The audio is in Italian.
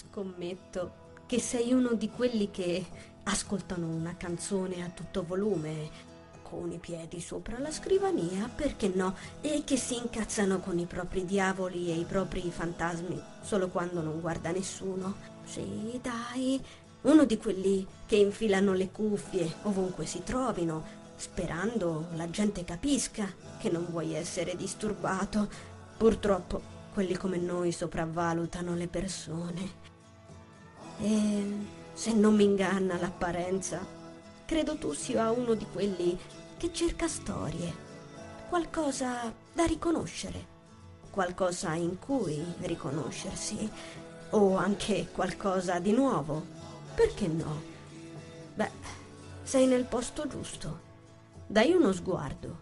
Scommetto che sei uno di quelli che ascoltano una canzone a tutto volume, con i piedi sopra la scrivania, perché no, e che si incazzano con i propri diavoli e i propri fantasmi solo quando non guarda nessuno. Sì, dai, uno di quelli che infilano le cuffie ovunque si trovino, sperando la gente capisca che non vuoi essere disturbato. Purtroppo quelli come noi sopravvalutano le persone. E se non mi inganna l'apparenza, credo tu sia uno di quelli che cerca storie, qualcosa da riconoscere, qualcosa in cui riconoscersi, o anche qualcosa di nuovo. Perché no? Beh, sei nel posto giusto. Dai uno sguardo